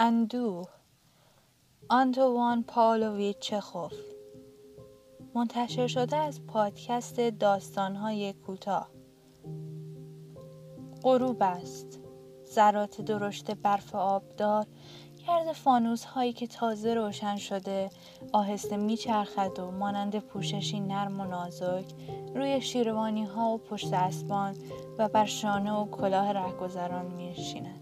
اندوه آنتوان پاولویچ چخوف. منتشر شده از پادکست داستانهای کوتاه. غروب است. ذرات درشت برف آبدار گرد فانوس هایی که تازه روشن شده آهسته میچرخد و مانند پوششی نرم و نازک روی شیروانی ها و پشت اسبان و بر شانه و کلاه رهگذران میشیند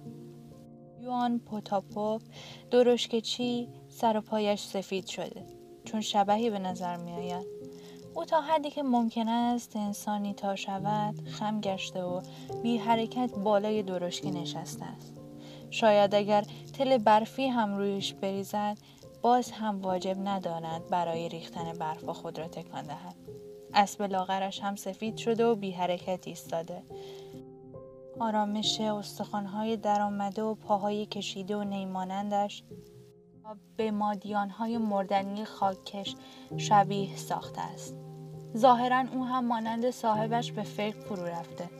یوان پوتاپوف درشکچی سر و پایش سفید شده چون شبهی به نظر می آید. او تا حدی که ممکن است انسانی تا شود خم گشته و بی حرکت بالای درشکه نشسته است. شاید اگر تل برفی هم رویش بریزد باز هم واجب نداند برای ریختن برف خود را تکان دهد. اسب لاغرش هم سفید شده و بی حرکت ایستاده آرامش استخوانهای درآمده و پاهای کشیده و نیمانندش به مادیانهای مردنی خاکش شبیه ساخته است. ظاهرا او هم مانند صاحبش به فکر فرو رفته.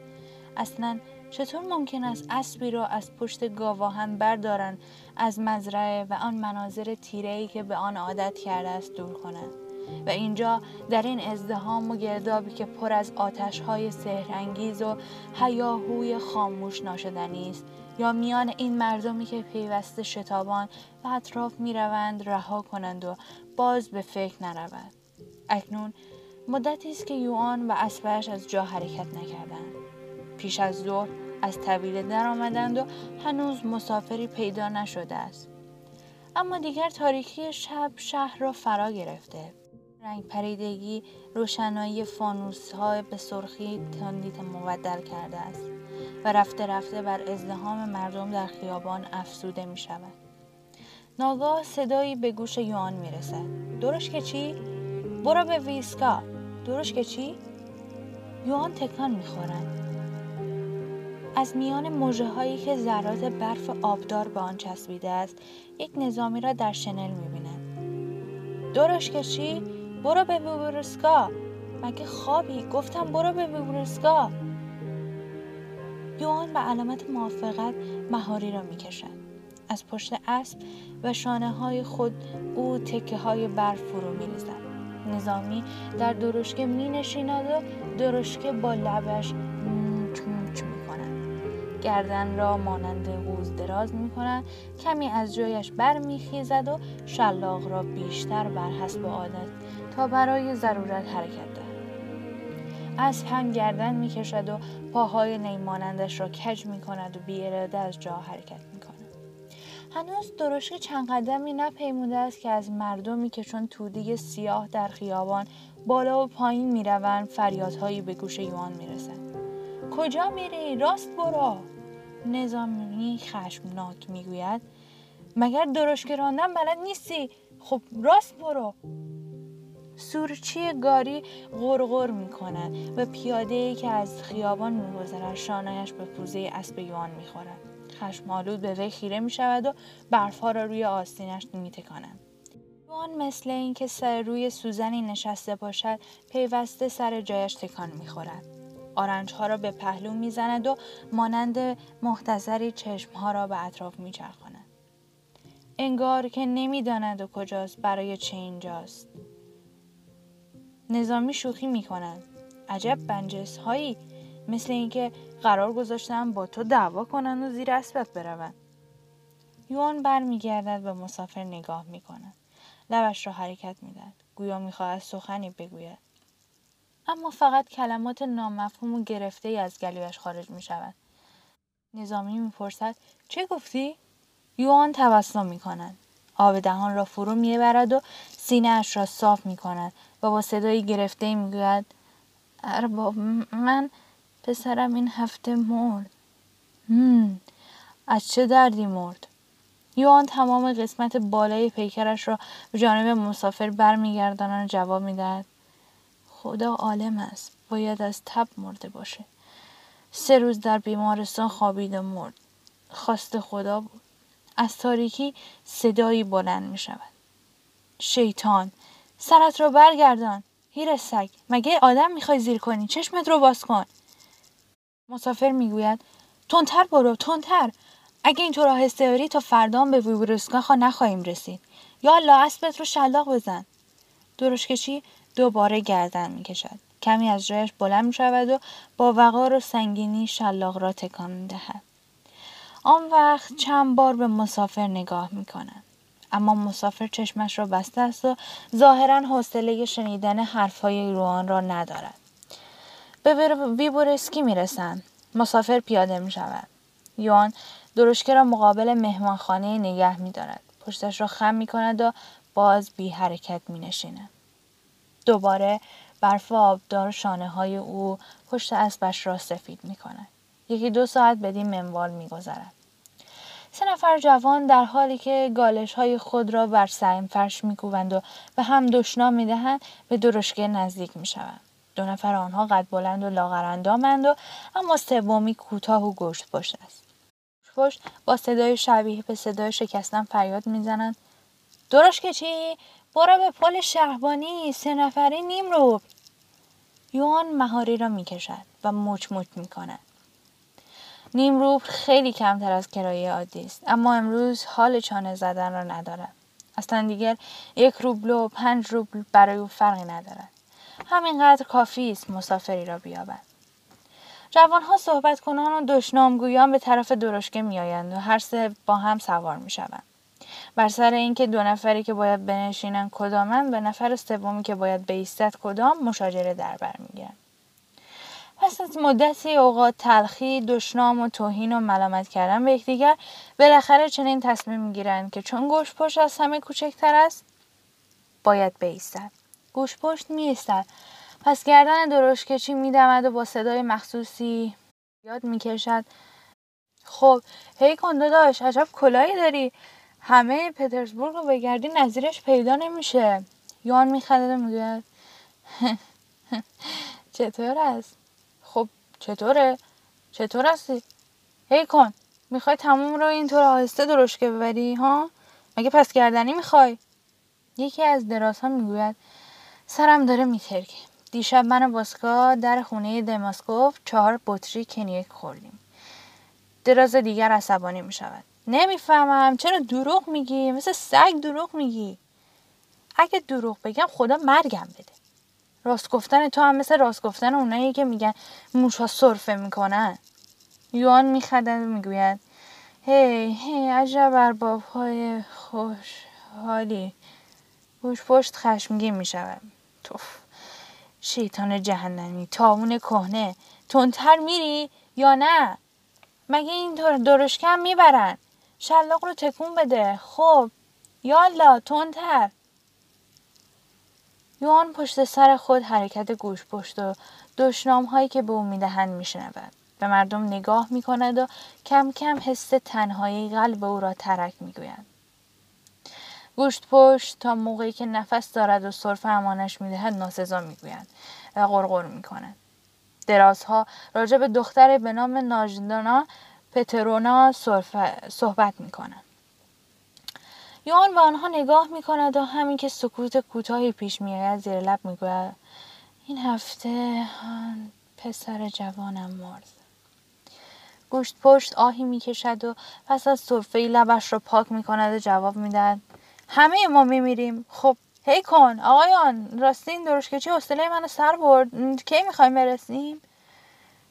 اصلا چطور ممکن است اسبی را از پشت گاواهن بردارند از مزرعه و آن مناظر تیره‌ای که به آن عادت کرده است دور کنند؟ و اینجا در این ازدهام و گردابی که پر از آتش های سهرنگیز و هیاهوی خاموش ناشدنی است. یا میان این مردمی که پیوسته شتابان و اطراف می روند رها کنند و باز به فکر نرود اکنون مدتی است که یوان و اسبش از جا حرکت نکردند. پیش از ظهر از طویله در آمدند و هنوز مسافری پیدا نشده است. اما دیگر تاریکی شب شهر را فرا گرفته. رنگ پریدگی روشنایی فانوس های به سرخی تندیت مبدل کرده است و رفته رفته بر ازدهام مردم در خیابان افسوده می شود. ناگاه صدایی به گوش یوان می رسد. درش که چی؟ برو به ویسکا. درش که چی؟ یوان تکان می. از میان موجه هایی که ذرات برف آبدار به آن چسبیده است یک نظامی را در شنل می بیند. درش که چی؟ برو به بوبرسکا مگه خوابی گفتم برو به بوبرسکا یوان به علامت موافقت مهاری را می‌کشد از پشت اسب و شانه های خود او تکه های برف فرو می ریزد. نظامی در درشکه می نشیند و درشکه با لبش موچ موچ می کند. گردن را مانند قوز دراز می کند. کمی از جایش بر می خیزد و شلاق را بیشتر بر حسب عادت برای ضرورت حرکت دهد اسب هم گردن می کشد و پاهای نیمانندش را کج می کند و بی از جا حرکت می کند. هنوز درشک چند قدمی نپیموده است که از مردمی که چون تودی سیاه در خیابان بالا و پایین می روند فریادهایی به گوش یوان می رسند. کجا میری؟ راست برو! نظامی خشمناک می‌گوید مگر درشک راندن بلد نیستی؟ خب راست برو! سورچی گاری غرغر می کند و پیاده ای که از خیابان می گذرد شانهش به پوزه اسب یوان می خورد. خشمالود به وی خیره می شود و برفها را روی آستینش می تکاند. یوان مثل اینکه سر روی سوزنی نشسته باشد پیوسته سر جایش تکان می خورد. آرنج ها را به پهلو می زند و مانند محتظری چشم ها را به اطراف می چرخاند. انگار که نمی‌داند و کجاست برای چه اینجاست. نظامی شوخی می‌کنند عجب بنجس هایی مثل اینکه قرار گذاشتن با تو دعوا کنند و زیر اسبت بروند. یوان برمیگردد به مسافر نگاه می‌کند. لبش را حرکت می‌دهد. گویا می‌خواهد سخنی بگوید. اما فقط کلمات نامفهوم و گرفته ای از گلویش خارج می شود. نظامی می‌پرسد چه گفتی؟ یوان تبسم می کند. آب دهان را فرو می‌برد و سینه اش را صاف می کند و با صدایی گرفته می‌گوید ارباب من پسرم این هفته مرد. هم از چه دردی مرد؟ یوان تمام قسمت بالای پیکرش را به جانب مسافر برمیگرداند و جواب می‌دهد خدا عالم است باید از تب مرده باشه. سه روز در بیمارستان خوابید و مرد. خواست خدا بود. از تاریکی صدایی بلند می شود شیطان سرت رو برگردان. هیر سگ مگه آدم می‌خوای زیر کنی؟ چشمت رو باز کن. مسافر می‌گوید تندتر برو تندتر. اگه اینطور آهسته بری تا فردا به ویبورسکا نخواهیم رسید. یا الله اسبت رو شلاق بزن. درشکچی دوباره گردن می‌کشد. کمی از جایش بلند می شود و با وقار و سنگینی شلاق را تکان می دهد. آن وقت چند بار به مسافر نگاه می کند. اما مسافر چشمش را بسته است و ظاهرا حوصله شنیدن حرفهای روان را ندارد. به ویبورسکی می رسند. مسافر پیاده می شود. یوان درشکه را مقابل مهمانخانه نگه می دارد. پشتش را خم می کند و باز بی حرکت می نشیند. دوباره برف آبدار شانه های او پشت اسبش را سفید می کند. یکی دو ساعت بدین منوال می گذرد. سه نفر جوان در حالی که گالش های خود را بر سعیم فرش می کوبند و به هم دشنام می دهند به درشکه نزدیک می شوند. دو نفر آنها قد بلند و لاغرندامند و اما سومی کوتاه و گوشت پشت است. پشت با صدای شبیه به صدای شکستن فریاد می‌زنند درشکه چی برو به پل شهبانی سه نفری نیم رو یوان مهاری را می‌کشد و مچ مچ می‌کند نیم روب خیلی کمتر از کرایه عادی است. اما امروز حال چانه زدن را ندارد اصلا دیگر یک روبل و پنج روبل برای او فرقی ندارد. همینقدر کافی است مسافری را بیابد. جوانها صحبت کنان و دشنامگویان به طرف درشکه میآیند و هر سه با هم سوار می‌شوند. بر سر اینکه دو نفری که باید بنشینند کدامند به نفر سومی که باید بایستد کدام مشاجره در بر می‌گیرند پس از مدتی اوقات تلخی دشنام و توهین و ملامت کردن به یکدیگر بالاخره چنین تصمیم می‌گیرند که چون گوش پشت از همه کوچکتر است باید بایستد گوش پشت میایستد. پس گردن درشکچی میدمد و با صدای مخصوصی یاد می‌کشد. خب هی کن داداش عجب کلاهی داری. همه پترزبورگ رو بگردی نظیرش پیدا نمیشه. یان میخنده و می‌گوید چطور است؟ چطوره؟ چطور هستی؟ هی کن می‌خوای تموم رو اینطور آهسته درشکه ببری ها؟ مگه پس گردنی می‌خوای؟ یکی از درازها می‌گوید سرم داره میترکه. دیشب من و باسکا در خونه دماسکوف چهار بطری کنیک خوردیم. دراز دیگر عصبانی می شود نمی‌فهمم چرا دروغ میگی؟ مثل سگ دروغ میگی. اگه دروغ بگم خدا مرگم بده. راست گفتن تو هم مثل راست گفتن اونایی که میگن موشا صرفه می‌کنن. یوان میخدن و می‌گوید هی هی عجب ارباب های خوشحالی. گوش پشت خشمگین می‌شود توف. شیطان جهنمی تاون کهنه. تندتر میری یا نه؟ مگه اینطور درشکم می‌برن؟ شلاق رو تکون بده. خب. یالا تندتر. یوان پشت سر خود حرکت گوش پشت و دشنام هایی که به او می‌دهند میشنود. به مردم نگاه می‌کند و کم کم حس تنهایی قلب او را ترک می‌گوید. گوشت پشت تا موقعی که نفس دارد و صرف امانش می‌دهد ناسزا می‌گوید و غرغر می‌کند. درازها راجع به دختر به نام ناجدانا پترونا صحبت می‌کنند. یوان به آنها نگاه می‌کند و همین که سکوت کوتاهی پیش میآید زیر لب می‌گوید این هفته پسر جوانم مرد. گوشت پشت آهی می‌کشد و پس از صرفه لبش را پاک می‌کند و جواب می‌دهد همه ما میمیریم. خب هی کن آقایان راستین درشکچی حوصله منو سر برد؟ کی می‌خوایم برسیم؟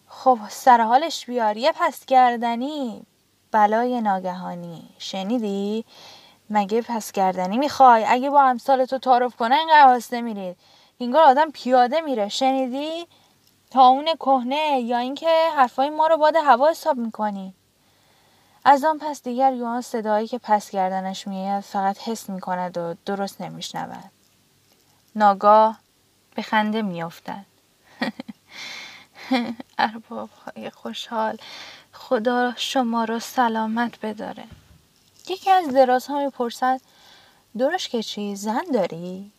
خب سر حالش بیار یه پس گردنی بلای ناگهانی. شنیدی؟ مگه پس گردنی می‌خوای؟ اگه با امثال تو تعارف کنه اینقدر آسته میرید اینگار آدم پیاده میره. شنیدی؟ تا اون کهنه یا اینکه حرفای ما رو باد هوا حساب می‌کنی. از آن پس دیگر یوان صدایی که پس گردنش میآید فقط حس می‌کند و درست نمیشنود. ناگاه به خنده میافتد. ارباب های خوشحال خدا شما را سلامت بداره. یکی از درازها می‌پرسد درش که چی زن داری؟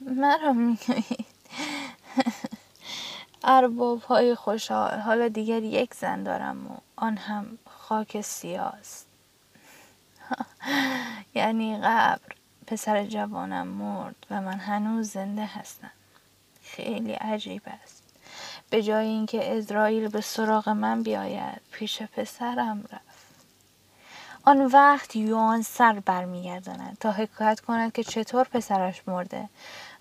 مرا می‌گویید. ارباب های خوشحال حالا دیگر یک زن دارم و آن هم خاک سیاست. یعنی قبر پسر جوانم مرد و من هنوز زنده هستم. خیلی عجیب است. به جای اینکه ازرائیل به سراغ من بیاید پیش پسرم رفت. آن وقت یوان سر برمیگرداند تا حکایت کند که چطور پسرش مرده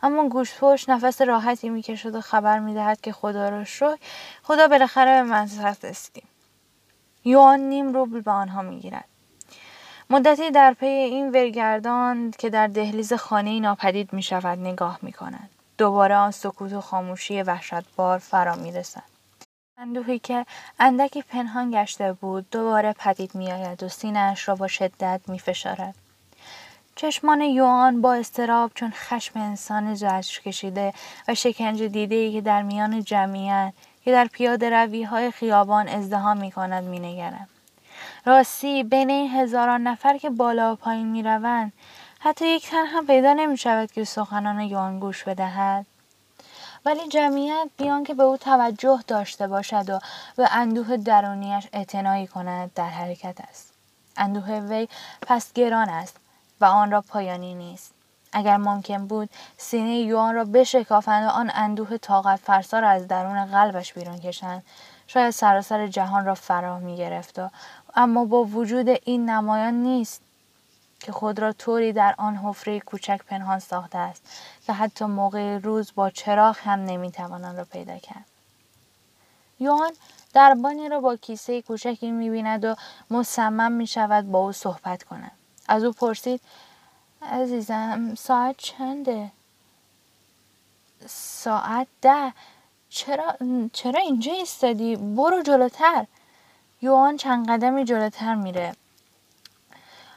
اما گوش پشت نفس راحتی می‌کشد و خبر می‌دهد که خدا را شکر خدا بالاخره به منزل رسیدیم یوان نیم روبل به آنها می‌گیرد مدتی در پی این ورگردان که در دهلیز خانه ناپدید می شود نگاه می کند. دوباره آن سکوت و خاموشی وحشتبار فرا می رسد. اندوهی که اندکی پنهان گشته بود دوباره پدید می آید و سینهاش را با شدت می فشارد. چشمان یوان با استراب چون خشم انسان زجر کشیده و شکنجه دیده ای که در میان جمعیت که در پیاده روی های خیابان ازدهام می کند می نگرد. راستی بین این هزاران نفر که بالا و پایین می روند حتی یک تن هم پیدا نمی شود که سخنان یوان گوش بدهد. ولی جمعیت بیان که به او توجه داشته باشد و به اندوه درونیش اعتنایی کند در حرکت است. اندوه وی پس گران است و آن را پایانی نیست. اگر ممکن بود سینه یوان را بشکافند و آن اندوه طاقت فرسا را از درون قلبش بیرون کشند شاید سراسر جهان را فرا می گرفت و اما با وجود این نمایان نیست که خود را طوری در آن حفره کوچک پنهان ساخته است که حتی موقع روز با چراغ هم نمی‌توان آن را پیدا کرد. یوهان دربانی را با کیسه کوچکی می‌بیند و مصمم می شود با او صحبت کند. از او پرسید عزیزم ساعت چنده؟ ساعت ده. چرا, چرا اینجا ایستادی؟ برو جلوتر. یوان چند قدمی جلوتر میره.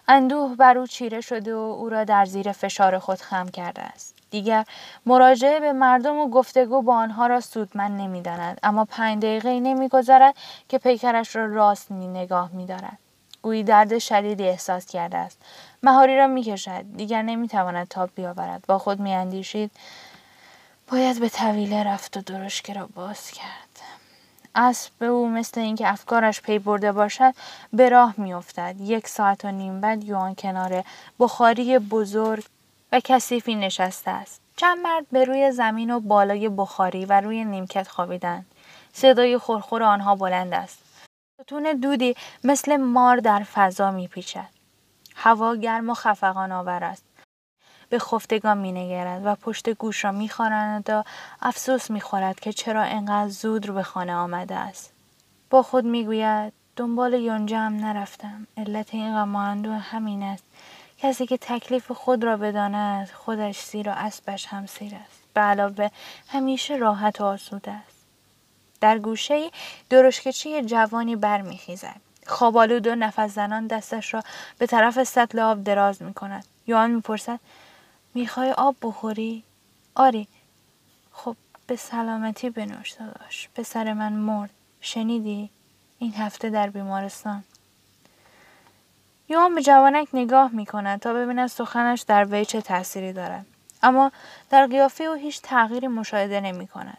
اندوه بر او چیره شده و او را در زیر فشار خود خم کرده است. دیگر مراجعه به مردم و گفتگو با آنها را سودمند نمی‌داند اما پنج دقیقه نمیگذرد که پیکرش را راست می نگاه می دارد. گویی درد شدیدی احساس کرده است. مهاری را می‌کشد. دیگر نمی‌تواند تاب بیاورد. با خود میاندیشید باید به طویله رفت و درشکه را باز کرد. اسب او مثل اینکه افکارش پی برده باشد به راه میافتد. یک ساعت و نیم بعد یوان کنار بخاری بزرگ و کثیفی نشسته است. چند مرد به روی زمین و بالای بخاری و روی نیمکت خوابیدند. صدای خورخور آنها بلند است. ستون دودی مثل مار در فضا میپیچد. هوا گرم و خفقان آور است. به خفتگان مینگرد و پشت گوش را میخواراند و افسوس می‌خورد که چرا انقدر زود رو به خانه آمده است. با خود می‌گوید دنبال یونجا هم نرفتم. علت این غم همین است. کسی که تکلیف خود را بداند خودش سیر و اسبش هم سیر است. به علاوه همیشه راحت و آسوده است. در گوشه درشکچی جوانی برمیخیزد. خوابالود و نفس زنان دستش را به طرف سطل آب دراز می کند. یوان می‌پرسد می‌خوای آب بخوری؟ آری خب به سلامتی بنوش داداش. پسر من مرد. شنیدی؟ این هفته در بیمارستان. یوان به جوانک نگاه می کند تا ببیند سخنش در وی چه تأثیری دارد اما در قیافه او هیچ تغییری مشاهده نمی کند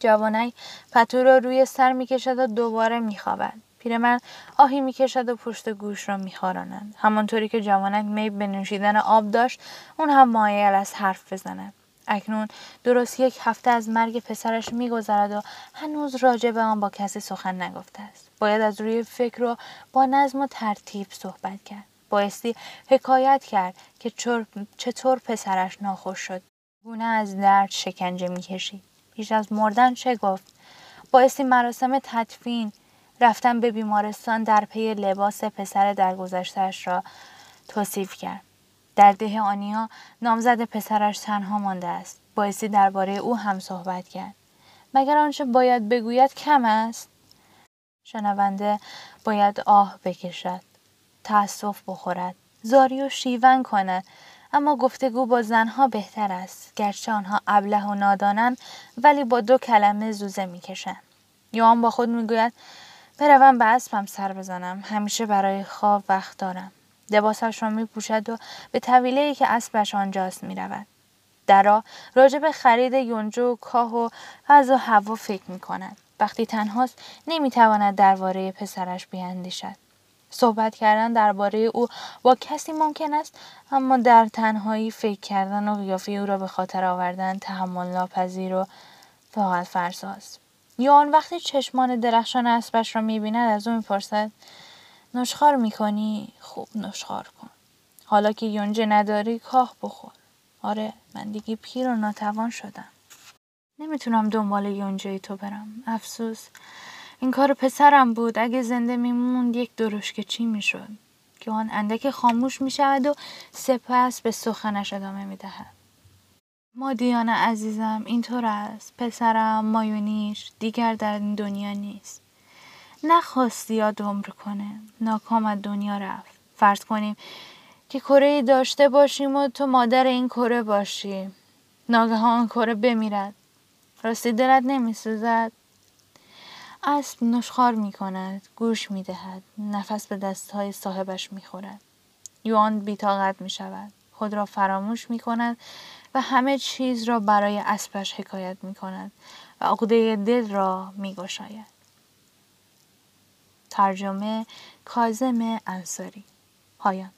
جوانک پتو را روی سر می کشد و دوباره می خوابد پیرمرد آهی می‌کشد و پشت گوش را میخارانند. همانطوری که جوانک می به نوشیدن آب داشت اون هم مایل از حرف بزند. اکنون درست یک هفته از مرگ پسرش میگذرد و هنوز راجع به آن با کسی سخن نگفته است. باید از روی فکر و با نظم و ترتیب صحبت کرد. بایستی حکایت کرد که چطور پسرش ناخوش شد. گونه از درد شکنجه می‌کشید. پیش از مردن چه گفت؟ بایستی مراسم تدفین رفتن به بیمارستان در پی لباس پسر درگذشتهاش را توصیف کرد. در ده آنیا نامزد پسرش تنها مانده است. بایستی درباره او هم صحبت کرد. مگر آنچه باید بگوید کم است؟ شنونده باید آه بکشد. تأسف بخورد. زاری و شیون کند. اما گفتگو با زنها بهتر است. گرچه آنها ابله و نادانند ولی با دو کلمه زوزه می‌کشند. یوان با خود می‌گوید بروم به اسبم سر بزنم همیشه برای خواب وقت دارم لباسش را می پوشد و به طویله ای که اسبش آنجاست می رود. در راجع به خرید یونجو کاه و از و هوا فکر می کند. وقتی تنهاست نمی تواند درباره پسرش بیاندیشد. صحبت کردن درباره او با کسی ممکن است اما در تنهایی فکر کردن و قیافه او را به خاطر آوردن تحمل ناپذیر و فقط فرساست یا آن وقتی چشمان درخشان اسبش را می‌بیند از او می‌پرسد نشخار می‌کنی؟ خوب نشخار کن. حالا که یونجه نداری کاه بخور. آره من دیگه پیر و ناتوان شدم. نمی‌تونم دنبال یونجه تو برم. افسوس این کار پسرم بود. اگه زنده میموند یک که چی می‌شد؟ که آن اندک خاموش می‌شود و سپس به سخنش ادامه می‌دهد. مادیان عزیزم اینطور است. پسرم مایونیش دیگر در این دنیا نیست. نخواستی یاد عمر کنه. ناکام از دنیا رفت. فرض کنیم که کره داشته باشیم و تو مادر این کره باشی. ناگهان کره بمیرد. راستی دلت نمیسوزد. اسب نشخار می کند گوش می دهد نفس به دستهای صاحبش می خورد یوان بیتاقت می شود خود را فراموش می کند و همه چیز را برای اسبش حکایت می کند و عقده دل را می گشاید. ترجمه کازم انصاری پایان